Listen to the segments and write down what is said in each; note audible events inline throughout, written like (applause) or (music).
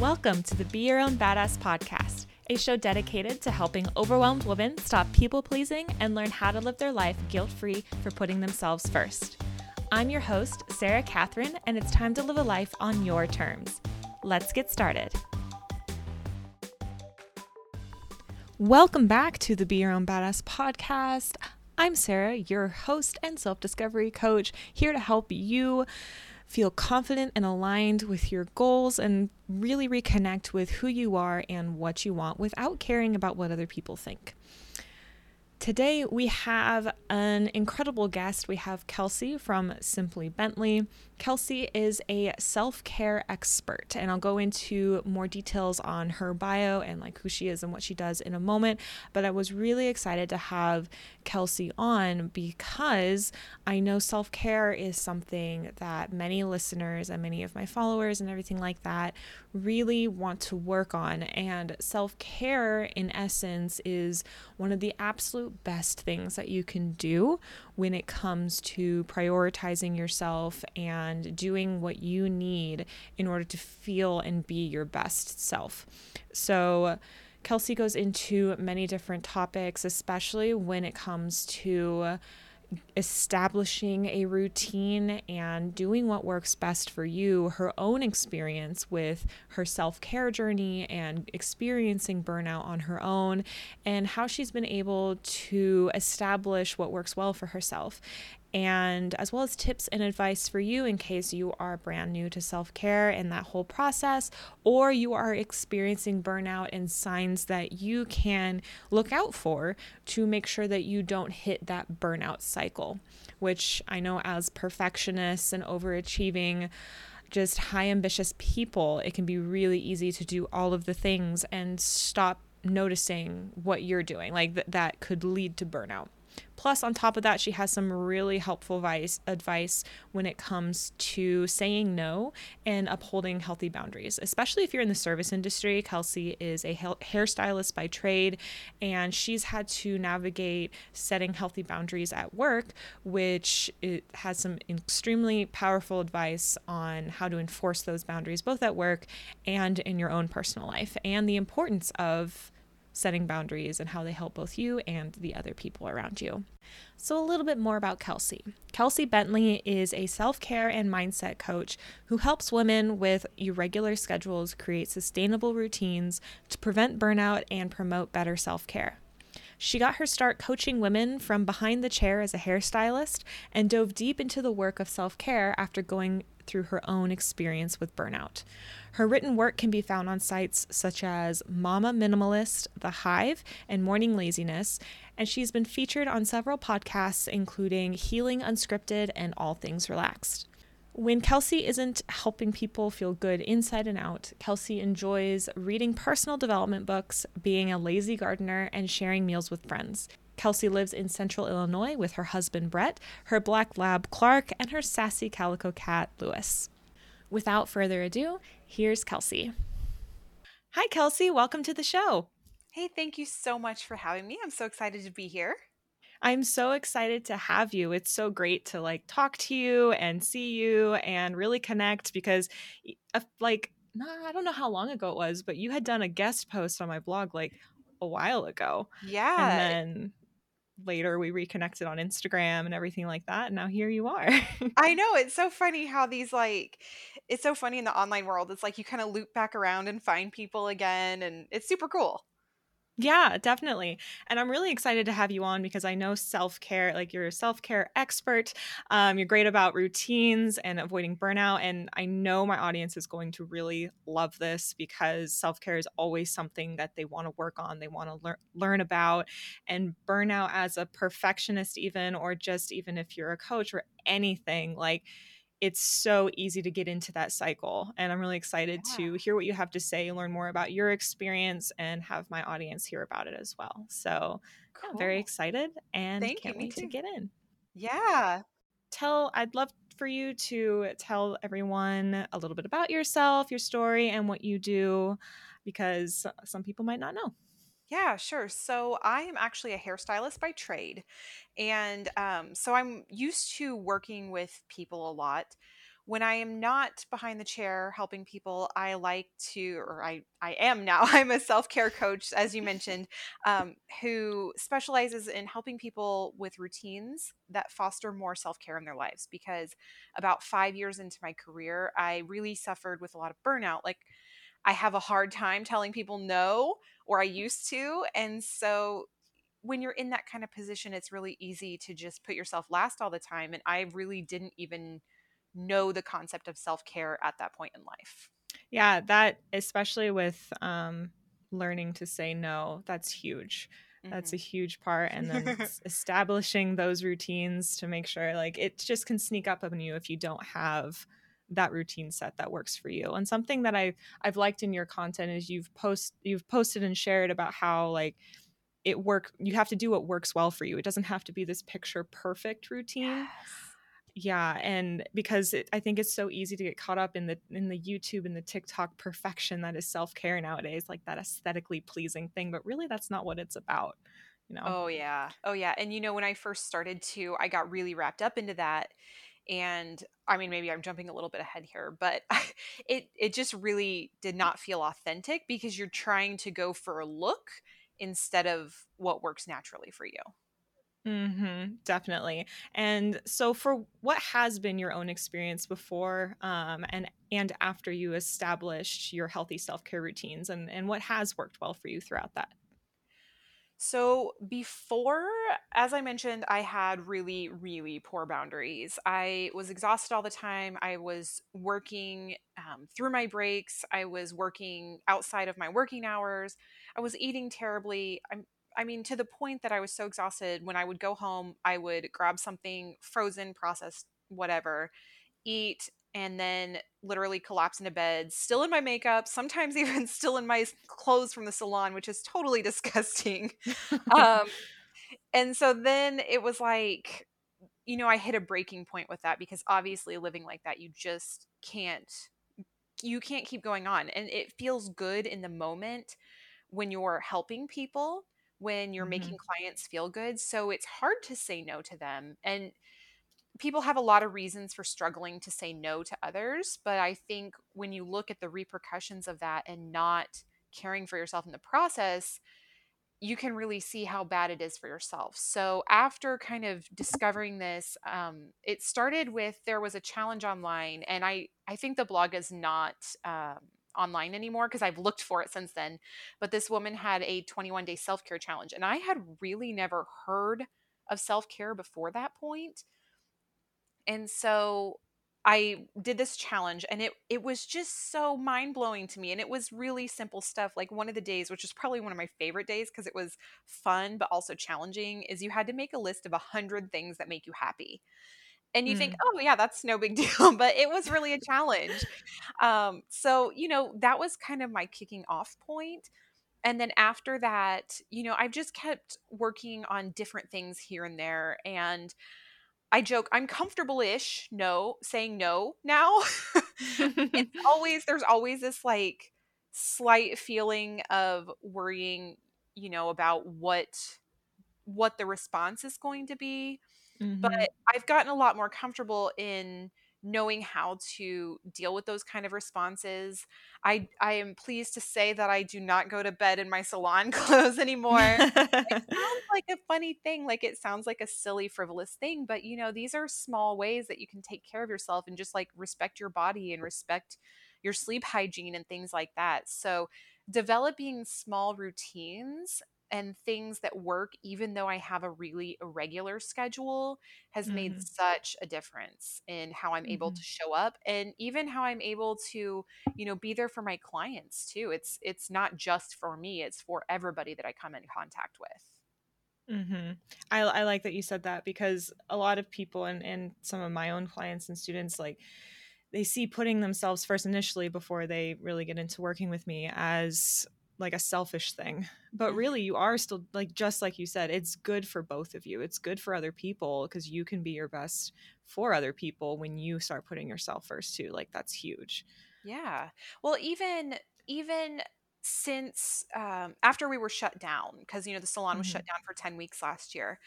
Welcome to the Be Your Own Badass podcast, a show dedicated to helping overwhelmed women stop people pleasing and learn how to live their life guilt free for putting themselves first. I'm your host, Sarah Catherine, and it's time to live a life on your terms. Let's get started. Welcome back to the Be Your Own Badass podcast. I'm Sarah, your host and self discovery coach, here to help you feel confident and aligned with your goals and really reconnect with who you are and what you want without caring about what other people think. Today, we have an incredible guest. We have Kelsie from Simply Bentley. Kelsie is a self care expert, and I'll go into more details on her bio and like who she is and what she does in a moment. But I was really excited to have Kelsie on because I know self care is something that many listeners and many of my followers and everything like that really want to work on. And self care, in essence, is one of the absolute best things that you can do when it comes to prioritizing yourself and doing what you need in order to feel and be your best self. So, Kelsie goes into many different topics, especially when it comes to establishing a routine and doing what works best for you, her own experience with her self care journey and experiencing burnout on her own, and how she's been able to establish what works well for herself and as well as tips and advice for you in case you are brand new to self care and that whole process, or you are experiencing burnout and signs that you can look out for to make sure that you don't hit that burnout cycle, which I know as perfectionists and overachieving just high ambitious people, it can be really easy to do all of the things and stop noticing what you're doing. Like th- that could lead to burnout. Plus, on top of that, she has some really helpful advice, advice when it comes to saying no and upholding healthy boundaries, especially if you're in the service industry. Kelsie is a hairstylist by trade, and she's had to navigate setting healthy boundaries at work, which it has some extremely powerful advice on how to enforce those boundaries, both at work and in your own personal life, and the importance of setting boundaries and how they help both you and the other people around you. So, a little bit more about Kelsie. Kelsie Bentley is a self care and mindset coach who helps women with irregular schedules create sustainable routines to prevent burnout and promote better self care. She got her start coaching women from behind the chair as a hairstylist and dove deep into the work of self care after going through her own experience with burnout. Her written work can be found on sites such as Mama Minimalist, The Hive, and Morning Laziness, and she's been featured on several podcasts, including Healing Unscripted and All Things Relaxed. When Kelsie isn't helping people feel good inside and out, Kelsie enjoys reading personal development books, being a lazy gardener, and sharing meals with friends. Kelsie lives in central Illinois with her husband Brett, her black lab Clark, and her sassy calico cat Lewis. Without further ado, here's Kelsie. Hi, Kelsie. Welcome to the show. Hey, thank you so much for having me. I'm so excited to be here. I'm so excited to have you. It's so great to like talk to you and see you and really connect because uh, like I don't know how long ago it was, but you had done a guest post on my blog like a while ago. Yeah. And then later we reconnected on Instagram and everything like that. And now here you are. I (laughs) know. It's so funny how these, like, it's so funny in the online world. It's like you kind of loop back around and find people again. And it's super cool. Yeah, definitely. And I'm really excited to have you on because I know self care, like you're a self care expert. Um, you're great about routines and avoiding burnout. And I know my audience is going to really love this because self care is always something that they want to work on, they want to lear- learn about. And burnout as a perfectionist, even, or just even if you're a coach or anything, like, it's so easy to get into that cycle. And I'm really excited yeah. to hear what you have to say, learn more about your experience, and have my audience hear about it as well. So cool. I'm very excited and Thank can't you, wait to get in. Yeah. Tell, I'd love for you to tell everyone a little bit about yourself, your story, and what you do, because some people might not know. Yeah, sure. So I am actually a hairstylist by trade. And um, so I'm used to working with people a lot when I am not behind the chair helping people, I like to, or I, I am now, (laughs) I'm a self care coach, as you mentioned, um, who specializes in helping people with routines that foster more self care in their lives. Because about five years into my career, I really suffered with a lot of burnout. Like, I have a hard time telling people no, or I used to. And so when you're in that kind of position, it's really easy to just put yourself last all the time. And I really didn't even know the concept of self care at that point in life. Yeah, that especially with um, learning to say no, that's huge. Mm-hmm. That's a mm-hmm. huge part. And then (laughs) establishing those routines to make sure like it just can sneak up on you if you don't have that routine set that works for you. And something that I've I've liked in your content is you've post you've posted and shared about how like it work you have to do what works well for you. It doesn't have to be this picture perfect routine. Yes yeah and because it, i think it's so easy to get caught up in the in the youtube and the tiktok perfection that is self-care nowadays like that aesthetically pleasing thing but really that's not what it's about you know oh yeah oh yeah and you know when i first started to i got really wrapped up into that and i mean maybe i'm jumping a little bit ahead here but (laughs) it it just really did not feel authentic because you're trying to go for a look instead of what works naturally for you Mm-hmm, definitely. And so, for what has been your own experience before um, and and after you established your healthy self care routines, and and what has worked well for you throughout that? So, before, as I mentioned, I had really, really poor boundaries. I was exhausted all the time. I was working um, through my breaks. I was working outside of my working hours. I was eating terribly. I'm I mean, to the point that I was so exhausted when I would go home, I would grab something frozen, processed, whatever, eat, and then literally collapse into bed, still in my makeup, sometimes (laughs) even still in my clothes from the salon, which is totally (laughs) disgusting. um, (laughs) and so then it was like, you know, I hit a breaking point with that because obviously living like that, you just can't, you can't keep going on. And it feels good in the moment when you're helping people when you're mm-hmm. making clients feel good. So it's hard to say no to them. And people have a lot of reasons for struggling to say no to others. But I think when you look at the repercussions of that and not caring for yourself in the process, you can really see how bad it is for yourself. So after kind of discovering this, um, it started with there was a challenge online, and I I think the blog is not um, online anymore because I've looked for it since then. But this woman had a 21 day self care challenge, and I had really never heard of self care before that point. And so I did this challenge and it it was just so mind-blowing to me and it was really simple stuff like one of the days which is probably one of my favorite days because it was fun but also challenging is you had to make a list of a 100 things that make you happy. And you mm. think oh yeah that's no big (laughs) deal but it was really a challenge. Um, so you know that was kind of my kicking off point. And then after that you know i've just kept working on different things here and there and i joke i'm comfortable-ish no saying no now (laughs) it's (laughs) always there's always this like slight feeling of worrying you know about what what the response is going to be Mm-hmm. But I've gotten a lot more comfortable in knowing how to deal with those kind of responses. I I am pleased to say that I do not go to bed in my salon (laughs) clothes anymore. it sounds like a funny thing, like it sounds like a silly frivolous thing, but you know, these are small ways that you can take care of yourself and just like respect your body and respect your sleep hygiene and things like that. So, developing small routines and things that work even though I have a really irregular schedule has mm-hmm. made such a difference in how I'm mm-hmm. able to show up and even how I'm able to, you know, be there for my clients too. It's it's not just for me, it's for everybody that I come in contact with. Mm-hmm. I, I like that you said that because a lot of people and, and some of my own clients and students like they see putting themselves first initially before they really get into working with me as like a selfish thing but really you are still like just like you said it's good for both of you it's good for other people because you can be your best for other people when you start putting yourself first too like that's huge yeah well even even since um, after we were shut down because you know the salon was mm-hmm. shut down for 10 weeks last year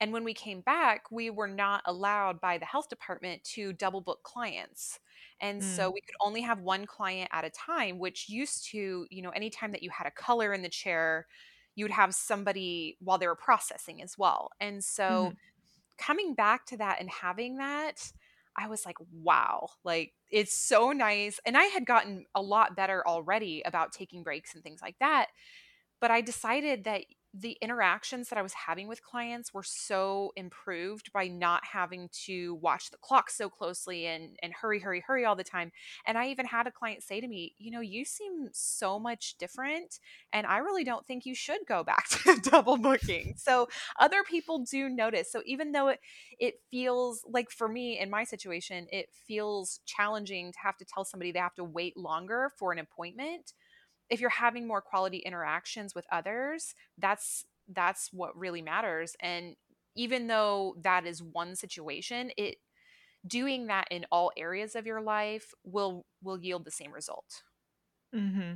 And when we came back, we were not allowed by the health department to double book clients. And so Mm. we could only have one client at a time, which used to, you know, anytime that you had a color in the chair, you would have somebody while they were processing as well. And so Mhm. coming back to that and having that, I was like, wow, like it's so nice. And I had gotten a lot better already about taking breaks and things like that. But I decided that the interactions that I was having with clients were so improved by not having to watch the clock so closely and and hurry hurry hurry all the time. And I even had a client say to me, "You know, you seem so much different and I really don't think you should go back (laughs) to double booking." So, other people do notice. So, even though it it feels like for me in my situation, it feels challenging to have to tell somebody they have to wait longer for an appointment if you're having more quality interactions with others, that's that's what really matters. And even though that is one situation, it doing that in all areas of your life will will yield the same result. Mm-hmm.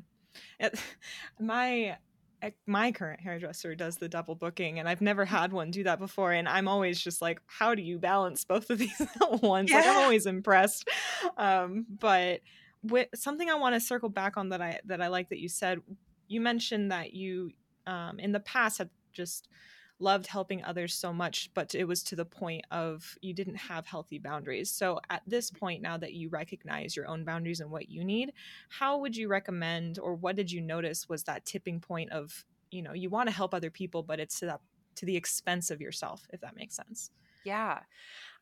It, (laughs) my eh, my current hairdresser does the double booking and I've never had one do that before and I'm always just like how do you balance both of these (laughs) at once? Like I'm always impressed. Um but something I want to circle back on that I that I like that you said you mentioned that you um in the past had just loved helping others so much but it was to the point of you didn't have healthy boundaries. So at this point now that you recognize your own boundaries and what you need how would you recommend or what did you notice was that tipping point of you know you want to help other people but it's to that to the expense of yourself if that makes sense Yeah.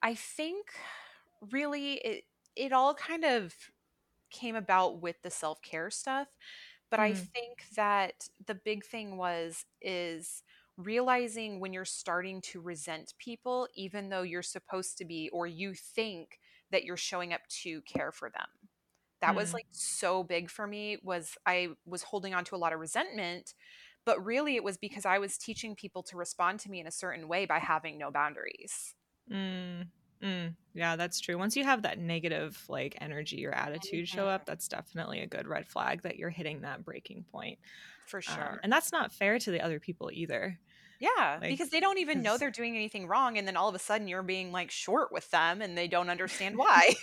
I think really it it all kind of came about with the self-care stuff, but I mm, think that the big thing was is realizing when you're starting to resent people even though you're supposed to be or you think that you're showing up to care for them. That was mm, like so big for me was I was holding on to a lot of resentment, but really it was because I was teaching people to respond to me in a certain way by having no boundaries. mm, mm. yeah that's true once you have that negative like energy or attitude show up that's definitely a good red flag that you're hitting that breaking point For um, sure. and that's not fair to the other people either Yeah, like because they don't even know they're doing anything wrong, and then all of a sudden you're being like short with them and they don't understand (laughs) why.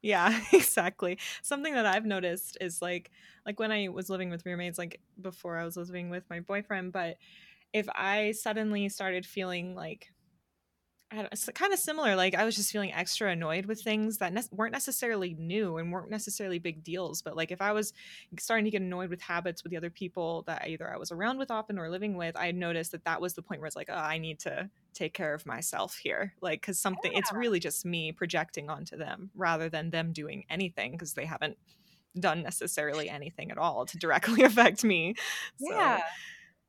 Yeah, (laughs) exactly. Something that I've noticed is like like when I was living with roommates, like before I was living with my boyfriend, but if I suddenly started feeling like it's kind of similar. Like I was just feeling extra annoyed with things that ne- weren't necessarily new and weren't necessarily big deals. But like if I was starting to get annoyed with habits with the other people that either I was around with often or living with, I noticed that that was the point where it's like, oh, I need to take care of myself here. Like, because something, it's really just me projecting onto them rather than them doing anything because they haven't done necessarily anything at all to directly (laughs) affect me. Yeah. So,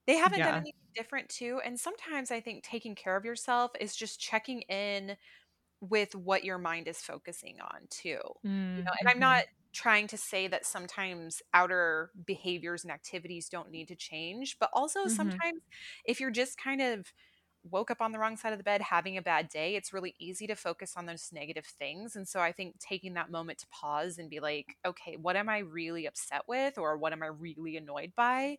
They haven't done anything different too, and sometimes I think taking care of yourself is just checking in with what your mind is focusing on too. You know, and I'm Mm-hmm. not trying to say that sometimes outer behaviors and activities don't need to change, but also Mm-hmm. sometimes if you're just kind of woke up on the wrong side of the bed having a bad day, it's really easy to focus on those negative things. And so I think taking that moment to pause and be like, okay, what am I really upset with or what am I really annoyed by?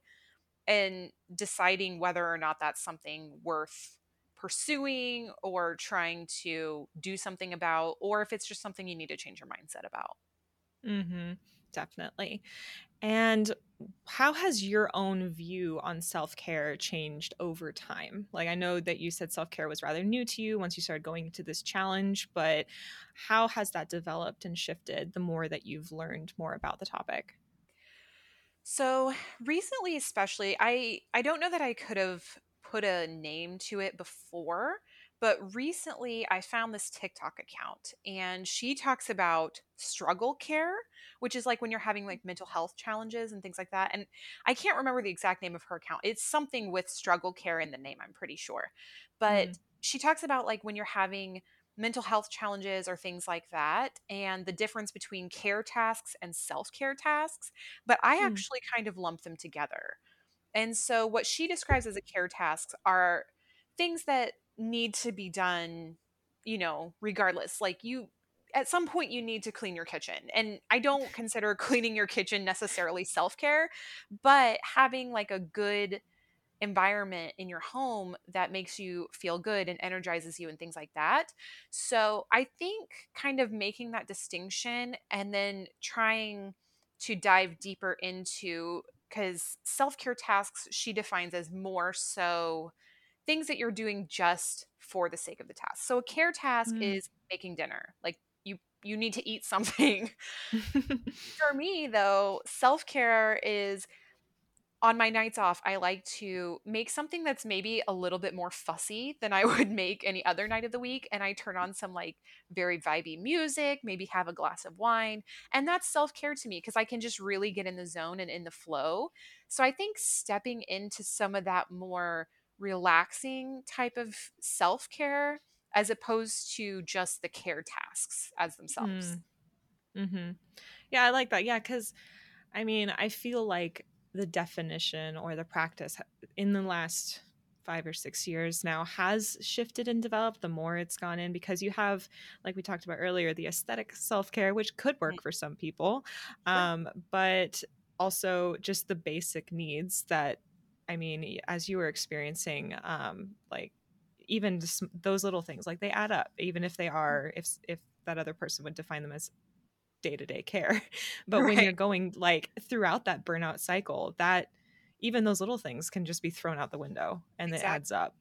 And deciding whether or not that's something worth pursuing or trying to do something about, or if it's just something you need to change your mindset about. Mm-hmm. Definitely. And how has your own view on self care changed over time? Like, I know that you said self care was rather new to you once you started going into this challenge, but how has that developed and shifted the more that you've learned more about the topic? So recently, especially, I I don't know that I could have put a name to it before, but recently I found this TikTok account and she talks about struggle care, which is like when you're having like mental health challenges and things like that. And I can't remember the exact name of her account. It's something with struggle care in the name, I'm pretty sure. Mm, But she talks about like when you're having mental health challenges or things like that and the difference between care tasks and self-care tasks but I mm, actually kind of lump them together. And so, what she describes as a care tasks are things that need to be done, you know, regardless. Like, you, at some point, you need to clean your kitchen. And I don't consider (laughs) cleaning your kitchen necessarily self care, but having like a good environment in your home that makes you feel good and energizes you and things like that. So I think kind of making that distinction and then trying to dive deeper into because self care tasks she defines as more so things that you're doing just for the sake of the task. So a care task Mm. is making dinner. Like you you need to eat something. (laughs) for me though, self care is on my nights off, I like to make something that's maybe a little bit more fussy than I (laughs) would make any other night of the week. And I turn on some like very vibey music, maybe have a glass of wine. And that's self care to me because I can just really get in the zone and in the flow. So I think stepping into some of that more relaxing type of self care as opposed to just the care tasks as themselves. Mm. hmm Yeah, I like that. Yeah, because I mean, I feel like the definition or the practice in the last five or six years now has shifted and developed the more it's gone in because you have like we talked about earlier the aesthetic self-care which could work Right. for some people Sure. um, but also just the basic needs that i mean as you were experiencing um, like even just those little things like they add up even if they are if if that other person would define them as day-to-day care (laughs) but when you're going like throughout that burnout cycle that even those little things can just be thrown out the window and it adds up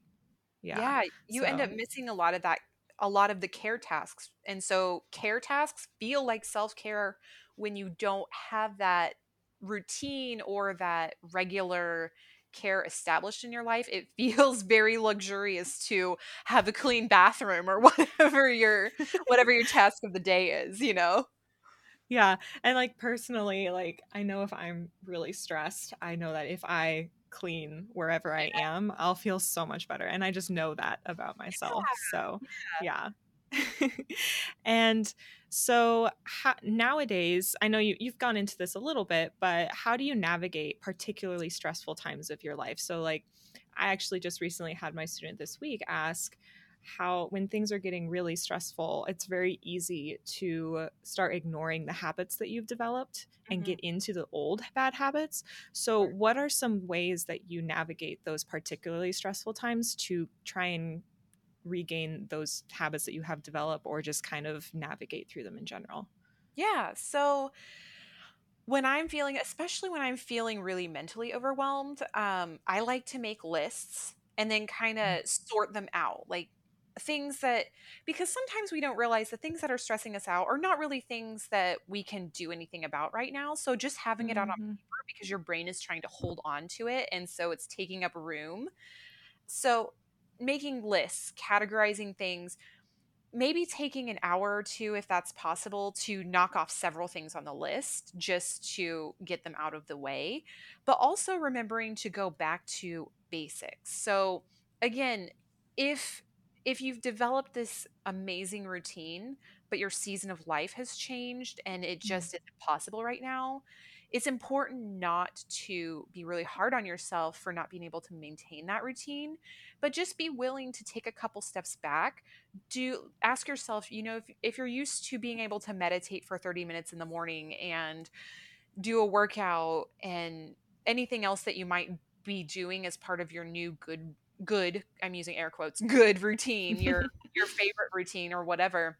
yeah Yeah, you end up missing a lot of that, a lot of the care tasks. And so care tasks feel like self-care when you don't have that routine or that regular care established in your life. It (laughs) feels very luxurious to have a clean bathroom or (laughs) whatever your whatever your task of the day is, you know? Yeah and like personally like i know if i'm really stressed i know that if i clean wherever i Yeah. am i'll feel so much better and i just know that about myself so Yeah. yeah (laughs) and so ho- nowadays i know you, you've gone into this a little bit but how do you navigate particularly stressful times of your life so like i actually just recently had my student this week ask how when things are getting really stressful it's very easy to start ignoring the habits that you've developed and Mhm. get into the old bad habits so what are some ways that you navigate those particularly stressful times to try and regain those habits that you have developed or just kind of navigate through them in general Yeah. So when I'm feeling, especially when I'm feeling really mentally overwhelmed, um, I like to make lists and then kind of sort them out. Like things that, because sometimes we don't realize the things that are stressing us out are not really things that we can do anything about right now. So just having it out on Mhm. paper because your brain is trying to hold on to it. And so it's taking up room. So making lists, categorizing things, maybe taking an hour or two if that's possible to knock off several things on the list just to get them out of the way but also remembering to go back to basics so again if if you've developed this amazing routine but your season of life has changed and it Mhm. just isn't possible right now it's important not to be really hard on yourself for not being able to maintain that routine but just be willing to take a couple steps back do ask yourself you know if, if you're used to being able to meditate for 30 minutes in the morning and do a workout and anything else that you might be doing as part of your new good good i'm using air quotes good routine your (laughs) your favorite routine or whatever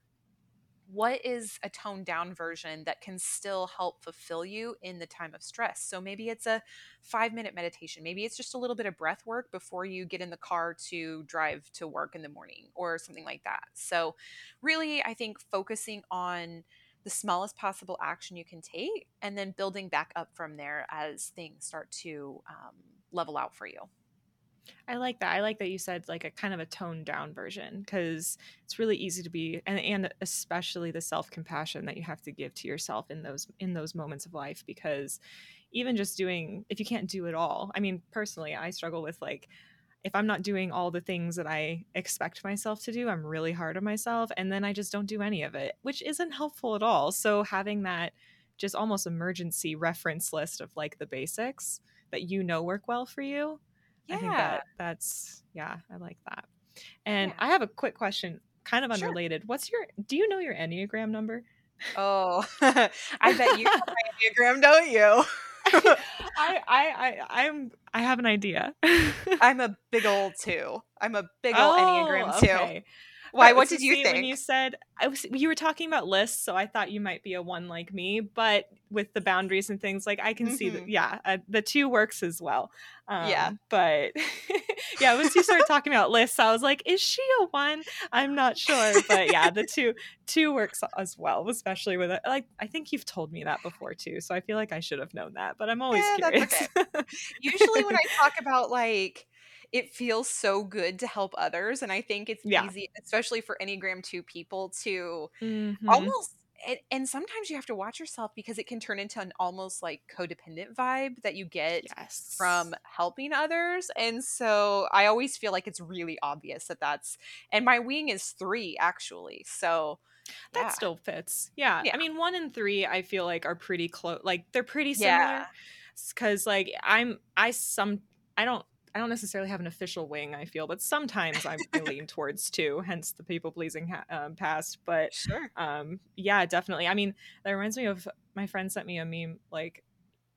what is a toned down version that can still help fulfill you in the time of stress? So maybe it's a five minute meditation maybe it's just a little bit of breath work before you get in the car to drive to work in the morning or something like that. So really i think focusing on the smallest possible action you can take and then building back up from there as things start to um, level out for you I like that. I like that you said like a kind of a toned down version because it's really easy to be and and especially the self compassion that you have to give to yourself in those in those moments of life because even just doing if you can't do it all. I mean, personally, I struggle with like if I'm not doing all the things that I expect myself to do, I'm really hard on myself and then I just don't do any of it, which isn't helpful at all. So having that just almost emergency reference list of like the basics that you know work well for you I think yeah that that's yeah, I like that. And yeah I have a quick question, kind of sure unrelated. What's your do you know your Enneagram number? oh (laughs) i bet you (laughs) enneagram don't you (laughs) I, I, I, I'm, I have an idea. I'm a big old two. I'm a big old oh, Enneagram two. Okay. Why? What did you think? When you said I was, you were talking about lists, so I thought you might be a one like me. But with the boundaries and things, like I can mm-hmm. see that. Yeah, uh, the two works as well. Um, yeah, but (laughs) yeah, once you started talking about lists, I was like, is she a one? I'm not sure, but yeah, the two two works as well, especially with it. Like I think you've told me that before too, so I feel like I should have known that. But I'm always yeah, curious. Okay. Usually, when I talk (laughs) about like it feels so good to help others and i think it's yeah. easy especially for enneagram 2 people to mm-hmm. almost and, and, sometimes you have to watch yourself because it can turn into an almost like codependent vibe that you get yes. from helping others and so i always feel like it's really obvious that that's and my wing is three actually so that yeah. still fits yeah. yeah. i mean one and three i feel like are pretty close like they're pretty similar because like i'm i some i don't I don't necessarily have an official wing, I feel, but sometimes I, (laughs) lean towards two, hence the people pleasing ha- um, past. But sure. Um, yeah, definitely. I mean, that reminds me of my friend sent me a meme like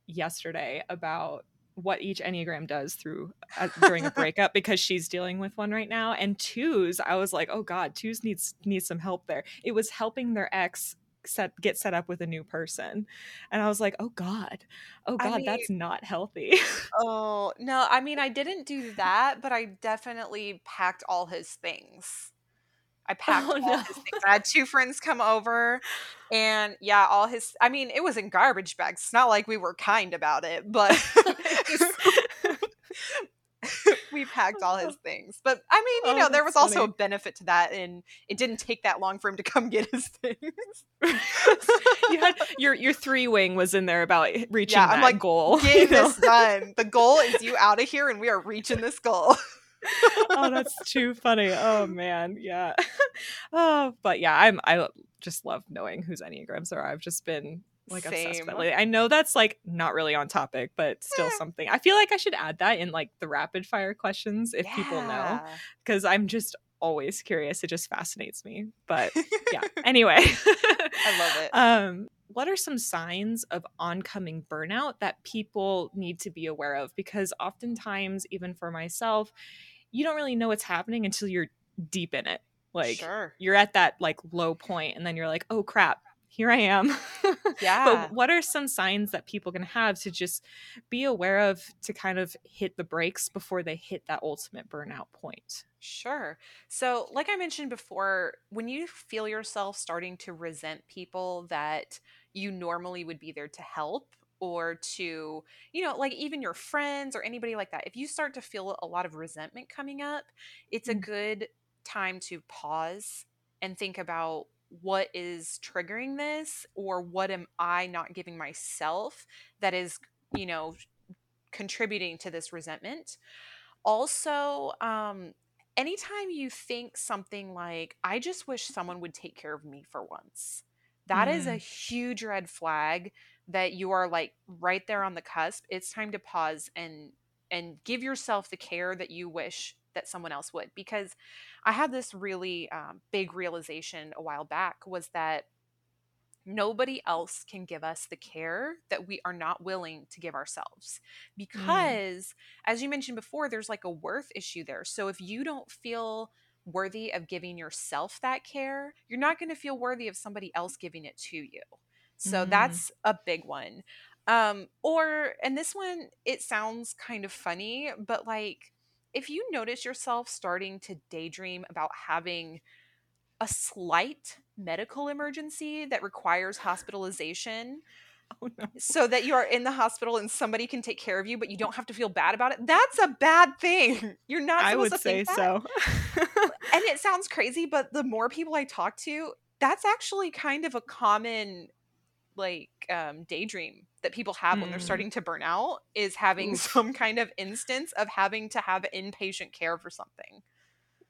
yesterday about what each enneagram does through uh, during a (laughs) breakup because she's dealing with one right now and twos i was like oh god twos needs needs some help there it was helping their ex set get set up with a new person and i was like oh god oh god I mean, that's not healthy (laughs) oh no i mean i didn't do that but i definitely packed all his things I packed oh, all no. his things. I had two friends come over, and yeah, all his. I mean, it was in garbage bags. It's not like we were kind about it, but (laughs) (laughs) we packed all his (laughs) things. But I mean, you oh, know, there was funny. also a benefit to that, and it didn't take that long for him to come get his (laughs) things. (laughs) you had your your three wing was in there about reaching yeah, that I'm like, goal. Get this done. The goal is you out of here, and we are reaching this goal. oh, that's too funny. Oh man, yeah. oh, but yeah, I'm I just love knowing whose enneagrams are. I've just been like Same. obsessed with it. I know that's like not really on topic, but still eh. something. I feel like I should add that in like the rapid fire questions if yeah. people know, because I'm just always curious. It just fascinates me. But yeah. (laughs) anyway, I love it. (laughs) Um, what are some signs of oncoming burnout that people need to be aware of? Because oftentimes, even for myself, you don't really know what's happening until you're deep in it. Like sure. you're at that like low point, and then you're like, oh crap, here I am. (laughs) Yeah. but what are some signs that people can have to just be aware of to kind of hit the brakes before they hit that ultimate burnout point? Sure. So, like I mentioned before, when you feel yourself starting to resent people that you normally would be there to help or to, you know, like even your friends or anybody like that, if you start to feel a lot of resentment coming up, it's a mm. good time to pause and think about what is triggering this or what am I not giving myself that is, you know, contributing to this resentment. Also, um, anytime you think something like, I just wish someone would take care of me for once, that mm. is a mm. huge red flag that you are like right there on the cusp. It's time to pause and and give yourself the care that you wish that someone else would because i had this really um, big realization a while back was that nobody else can give us the care that we are not willing to give ourselves mm. because mm. as you mentioned before there's like a worth issue there so if you don't feel worthy of giving yourself that care you're not going to feel worthy of somebody else giving it to you so mm. that's a big one um or and this one it sounds kind of funny but like if you notice yourself starting to daydream about having a slight medical emergency that requires hospitalization (laughs) oh, no. so that you are in the hospital and somebody can take care of you but you don't have to feel bad about it that's a bad thing (laughs) you're not supposed to. i would say so (laughs) and it sounds crazy but the more people i talk to that's actually kind of a common like um, daydream that people have mm. when they're hmm. starting to burn out is having Oof. some kind of instance of having to have inpatient care for something.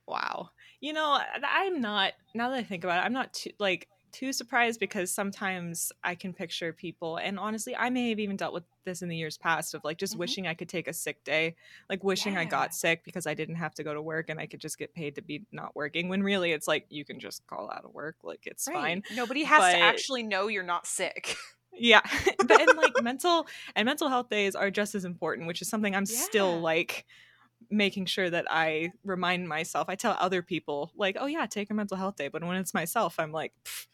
Wow. You know, I'm not now that I think about it, I'm not too like too surprised because sometimes I can picture people, and honestly, I may have even dealt with this in the years past of like just mm-hmm. wishing I could take a sick day, like wishing yeah. I got sick because I didn't have to go to work and I could just get paid to be not working. When really, it's like you can just call out of work, like it's right. fine. Nobody has but, to actually know you're not sick. Yeah. (laughs) but and like (laughs) mental and mental health days are just as important, which is something I'm Yeah. still like making sure that I remind myself. I tell other people like, "Oh yeah, take a mental health day," but when it's myself, I'm like, "Pff,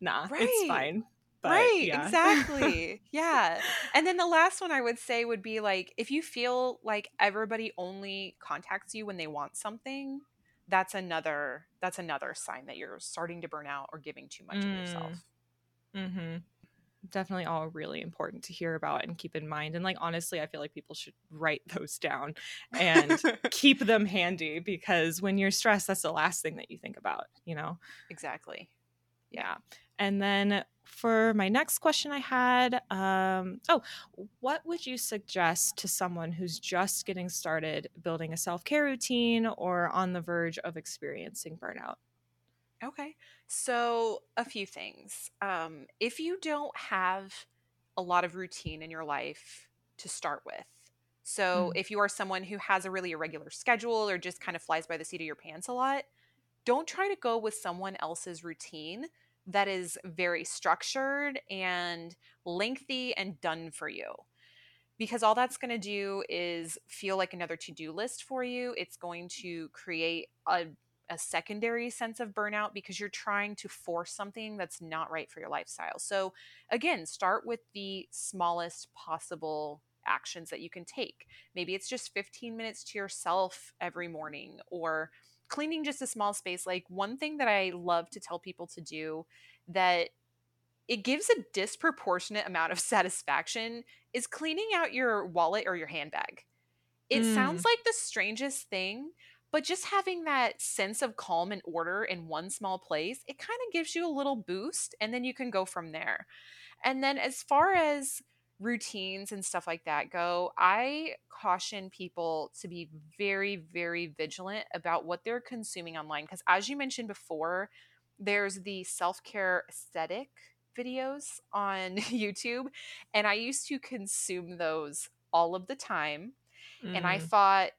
"Nah, it's Right. fine." But, right, yeah. (laughs) exactly. yeah. And then the last one I would say would be like if you feel like everybody only contacts you when they want something, that's another that's another sign that you're starting to burn out or giving too much of Mm. yourself. mm-hmm. Definitely all really important to hear about and keep in mind. And like honestly, I feel like people should write those down and (laughs) keep them handy because when you're stressed, that's the last thing that you think about, you know? exactly. Yeah. And then for my next question, I had, um, oh, what would you suggest to someone who's just getting started building a self care routine or on the verge of experiencing burnout? Okay. So, a few things. Um, if you don't have a lot of routine in your life to start with, so Mm. if you are someone who has a really irregular schedule or just kind of flies by the seat of your pants a lot, don't try to go with someone else's routine that is very structured and lengthy and done for you. Because all that's going to do is feel like another to do list for you. It's going to create a a secondary sense of burnout because you're trying to force something that's not right for your lifestyle. So, again, start with the smallest possible actions that you can take. Maybe it's just 15 minutes to yourself every morning or cleaning just a small space. Like, one thing that I love to tell people to do that it gives a disproportionate amount of (laughs) satisfaction is cleaning out your wallet or your handbag. It sounds Mm. like the strangest thing, but just having that sense of calm and order in one small place, it kind of gives you a little boost and then you can go from there. And then as far as routines and stuff like that go, I caution people to be very, very vigilant about what they're consuming online. Because as you mentioned before, there's the self care aesthetic videos on (laughs) YouTube, and I used to consume those all of the time. And I Mm. thought,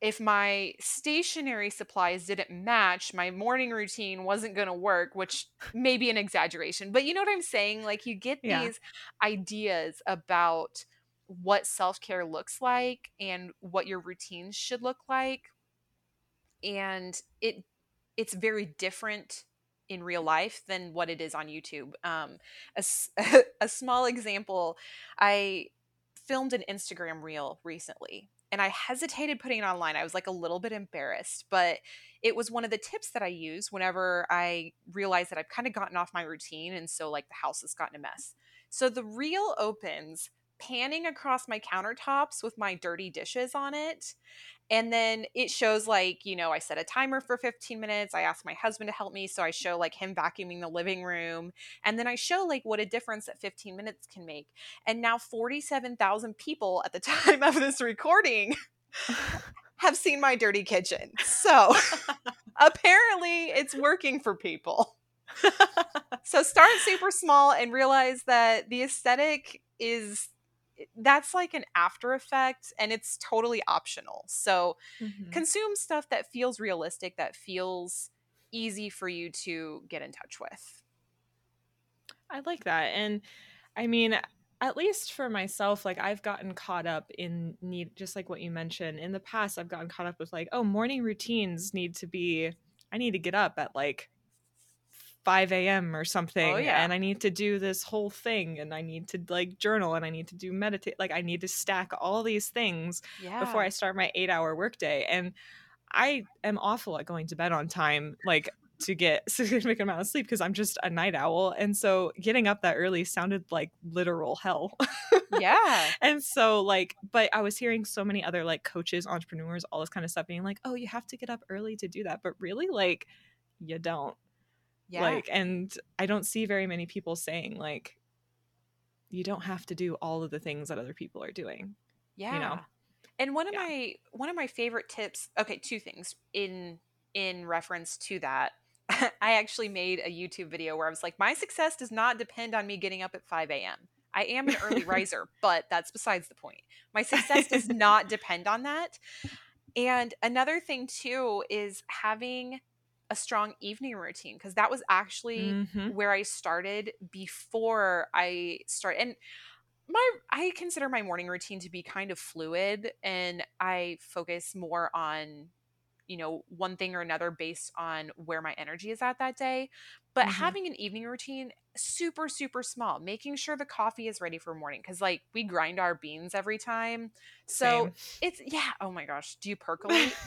if my stationary supplies didn't match, my morning routine wasn't going to work, which may be an exaggeration. But you know what I'm saying? Like, you get Yeah. these ideas about what self care looks like and what your routines should look like. And it it's very different in real life than what it is on YouTube. Um, a, (laughs) a small example I filmed an Instagram reel recently and I hesitated putting it online. I was like a little bit embarrassed, but it was one of the tips that I use whenever I realize that I've kind of gotten off my routine and so like the house has gotten a mess. So the reel opens panning across my countertops with my dirty dishes on it. And then it shows like, you know, I set a timer for 15 minutes. I asked my husband to help me. So I show like him vacuuming the living room. And then I show like what a difference that 15 minutes can make. And now 47,000 people at the (laughs) time of this recording (laughs) have seen my dirty kitchen. So (laughs) apparently it's working for people. So start super small and realize that the aesthetic is that's like an after effect and it's totally optional. So Mhm. consume stuff that feels realistic, that feels easy for you to get in touch with. I like that. And I mean, at least for myself, like I've gotten caught up in need, just like what you mentioned. In the past, I've gotten caught up with like, oh, morning routines need to be, I need to get up at like 5 a.m. or oh, something. Oh, yeah. And I need to do this whole thing. And I need to like journal and I need to do meditate. Like I need to stack all these things Yeah. before I start my eight hour workday. And I am awful at going to bed on time, like to get (laughs) significant amount of sleep because I'm just a night owl. And so getting up that early sounded like literal hell. yeah. (laughs) and so like, but I was hearing so many other like coaches, entrepreneurs, all this kind of stuff being like, oh, you have to get up early to do that. But really, like, you don't. Yeah. Like, and I don't see very many people saying like, you don't have to do all of the things that other people are doing. yeah. You know? And one of Yeah. my one of my favorite tips, okay, two things in in reference to that. (laughs) I actually made a YouTube video where I was like, my success does not depend on me getting up at 5 a.m. I am an early (laughs) riser, but that's besides the point. My success does (laughs) not depend on that. And another thing too is having a strong evening routine because that was actually Mm-hmm. where I started before I start and my I consider my morning routine to be kind of fluid and I focus more on you know one thing or another based on where my energy is at that day but Mm-hmm. having an evening routine super super small making sure the coffee is ready for morning cuz like we grind our beans every time so Same. it's yeah oh my gosh do you (laughs) percolate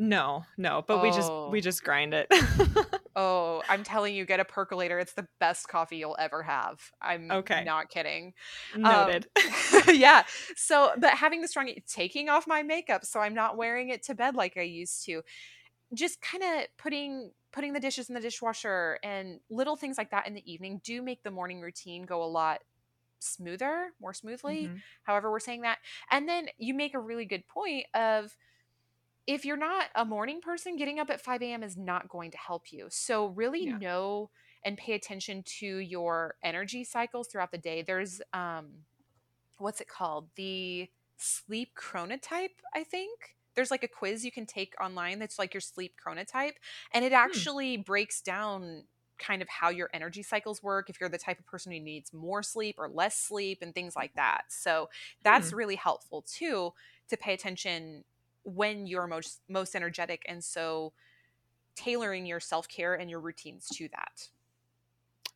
no, no, but we just Oh. we just grind it. (laughs) Oh, I'm telling you, get a percolator. It's the best coffee you'll ever have. I'm Okay. not kidding. Noted. (laughs) yeah. So, but having the strong, taking off my makeup so I'm not wearing it to bed like I used to. Just kind of putting putting the dishes in the dishwasher and little things like that in the evening do make the morning routine go a lot smoother, more smoothly Mhm. however we're saying that. And then you make a really good point of if you're not a morning person, getting up at 5 a.m. is not going to help you. So really Yeah. know and pay attention to your energy cycles throughout the day. There's um what's it called? The sleep chronotype, I think. There's like a quiz you can take online that's like your sleep chronotype. And it actually breaks down kind of how your energy cycles work, if you're the type of person who needs more sleep or less sleep and things like that. So that's really helpful too to pay attention when you're most most energetic and so tailoring your self-care and your routines to that.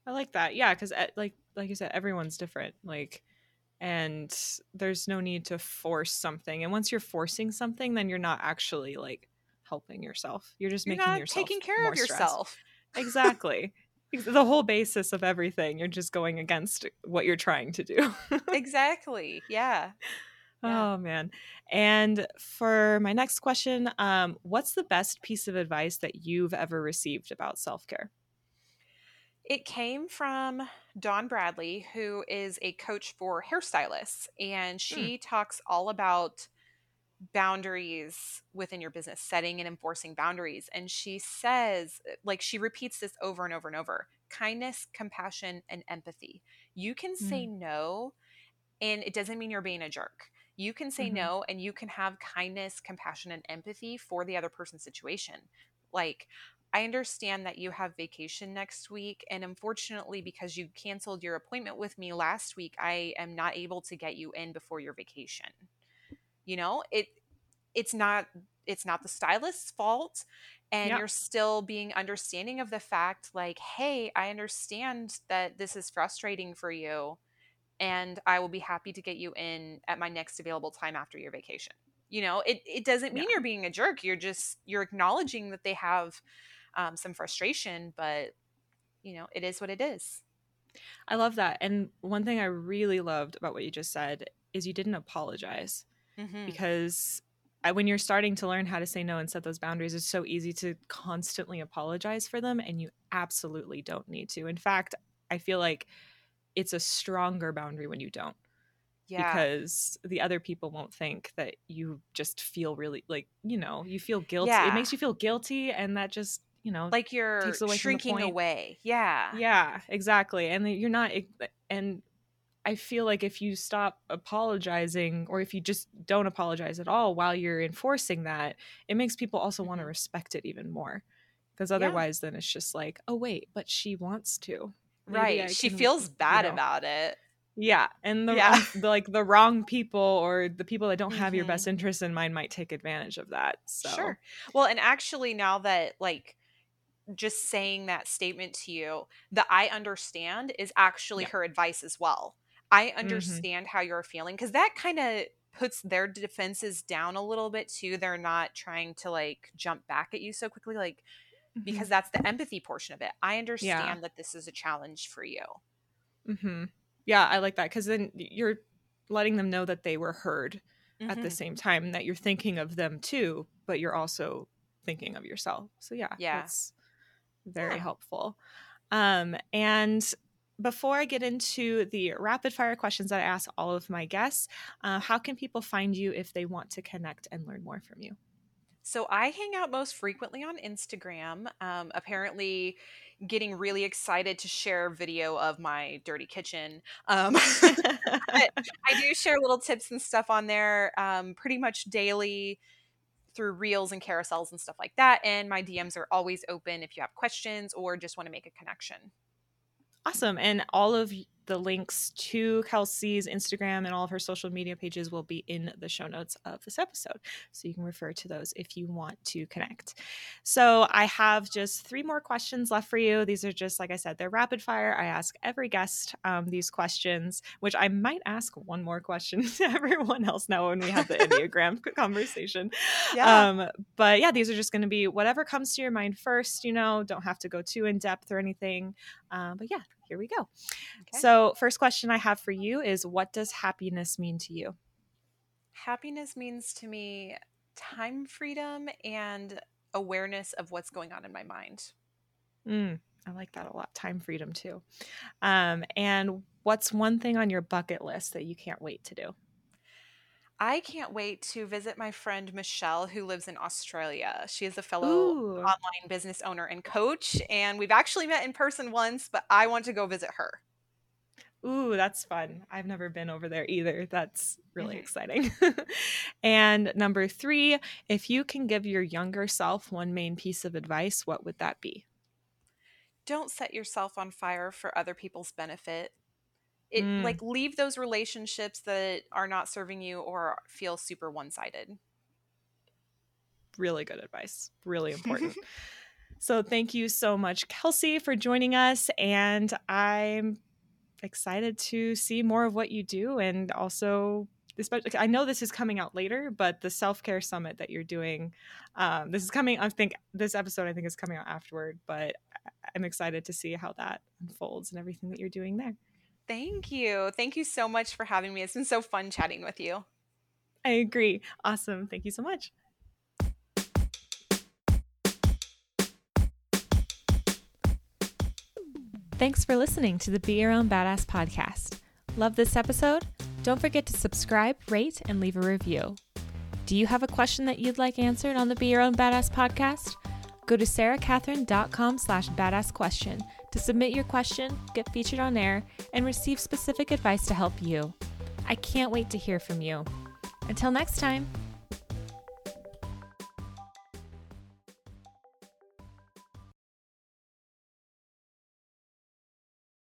I like that. Yeah, because eh, like like you said, everyone's different. Like, and there's no need to force something. And once you're forcing something, then you're not actually like helping yourself. You're just You're making not yourself taking care more of stressed. yourself. (laughs) Exactly. The whole basis of everything. You're just going against what you're trying to do. (laughs) exactly. Yeah. Yeah. Oh man. And for my next question, um, what's the best piece of advice that you've ever received about self-care? It came from Dawn Bradley, who is a coach for hairstylists, and hmm. she talks all about boundaries within your business, setting and enforcing boundaries. And she says, uh, like, she repeats this over and over and over kindness, compassion, and empathy. You can say mm. no, and it doesn't mean you're being a jerk. You can say Mhm. no, and you can have kindness, compassion, and empathy for the other person's situation. Like, I understand that you have vacation next week, and unfortunately, because you canceled your appointment with me last week, I am not able to get you in before your vacation. You know, it it's not it's not the stylist's fault and Yeah. you're still being understanding of the fact like, "Hey, I understand that this is frustrating for you, and I will be happy to get you in at my next available time after your vacation." You know, it it doesn't mean Yeah. you're being a jerk. You're just you're acknowledging that they have um, some frustration, but you know, it is what it is. I love that. And one thing I really loved about what you just said is you didn't apologize Mhm. because I, when you're starting to learn how to say no and set those boundaries, it's so easy to constantly apologize for them. And you absolutely don't need to. In fact, I feel like it's a stronger boundary when you don't Yeah. because the other people won't think that you just feel really like, you know, you feel guilty. It makes you feel guilty. And that just, you know, like you're takes away shrinking away. Yeah. Yeah, exactly. And you're not and I feel like if you stop apologizing or if you just don't apologize at all while you're enforcing that, it makes people also want to Mhm. respect it even more. Because Yeah. otherwise then it's just like, "Oh wait, but she wants to." Right. I she feels you bad know. about it. Yeah, and the, Yeah. the like the wrong people or the people that don't have your Mhm. best interests in mind might take advantage of that. So Sure. Well, and actually now that like just saying that statement to you, the I understand is actually Yeah. her advice as well. I Mhm. understand how you're feeling because that kind of puts their defenses down a little bit too. They're not trying to like jump back at you so quickly, like Mhm. because that's the empathy portion of it. I understand that this is a challenge for you. hmm Yeah, I like that because then you're letting them know that they were heard at the Mhm. same time, that you're thinking of them too, but you're also thinking of yourself. So yeah, Yeah. that's very Yeah. helpful. Um, and before I get into the rapid fire questions that I ask all of my guests, uh, how can people find you if they want to connect and learn more from you? So I hang out most frequently on Instagram. Um, apparently, getting really excited to share video of my dirty kitchen. Um, (laughs) I do (laughs) share little tips and stuff on there um, pretty much daily. through reels and carousels and stuff like that. And my DMs are always open if you have questions or just want to make a connection. Awesome. And all of the links to Kelsie's Instagram and all of her social media pages will be in the show notes of this episode. So you can refer to those if you want to connect. So I have just three more questions left for you. These are just, like I said, they're rapid fire. I ask every guest um, these questions, which I might ask one more question (laughs) to everyone else now when we have the (laughs) Enneagram conversation. Yeah. Um, but yeah, these are just going to be whatever comes to your mind first, you know, don't have to go too in depth or anything. Um, but yeah, here we go. Okay. So, first question I have for you is what does happiness mean to you? Happiness means to me time freedom and awareness of what's going on in my mind. Mm, I like that a lot. Time freedom too. Um, and what's one thing on your bucket list that you can't wait to do? I can't wait to visit my friend Michelle, who lives in Australia. She is a fellow Ooh. online business owner and coach, and we've actually met in person once, but I want to go visit her. Ooh, that's fun. I've never been over there either. That's really mm-hmm. exciting. (laughs) and number three, if you can give your younger self one main piece of advice, what would that be? Don't set yourself on fire for other people's benefit it mm. like leave those relationships that are not serving you or feel super one-sided really good advice really important (laughs) so thank you so much kelsie for joining us and i'm excited to see more of what you do and also especially I know this is coming out later, but the self care summit that you're doing, um, this is coming. I think this episode I think is coming out afterward, but I'm excited to see how that unfolds and everything that you're doing there. Thank you. Thank you so much for having me. It's been so fun chatting with you. I agree. Awesome. Thank you so much. Thanks for listening to the Be Your Own Badass podcast. Love this episode? Don't forget to subscribe, rate, and leave a review. Do you have a question that you'd like answered on the Be Your Own Badass podcast? Go to sarahcatherine.com slash badass question to submit your question, get featured on air, and receive specific advice to help you. I can't wait to hear from you. Until next time.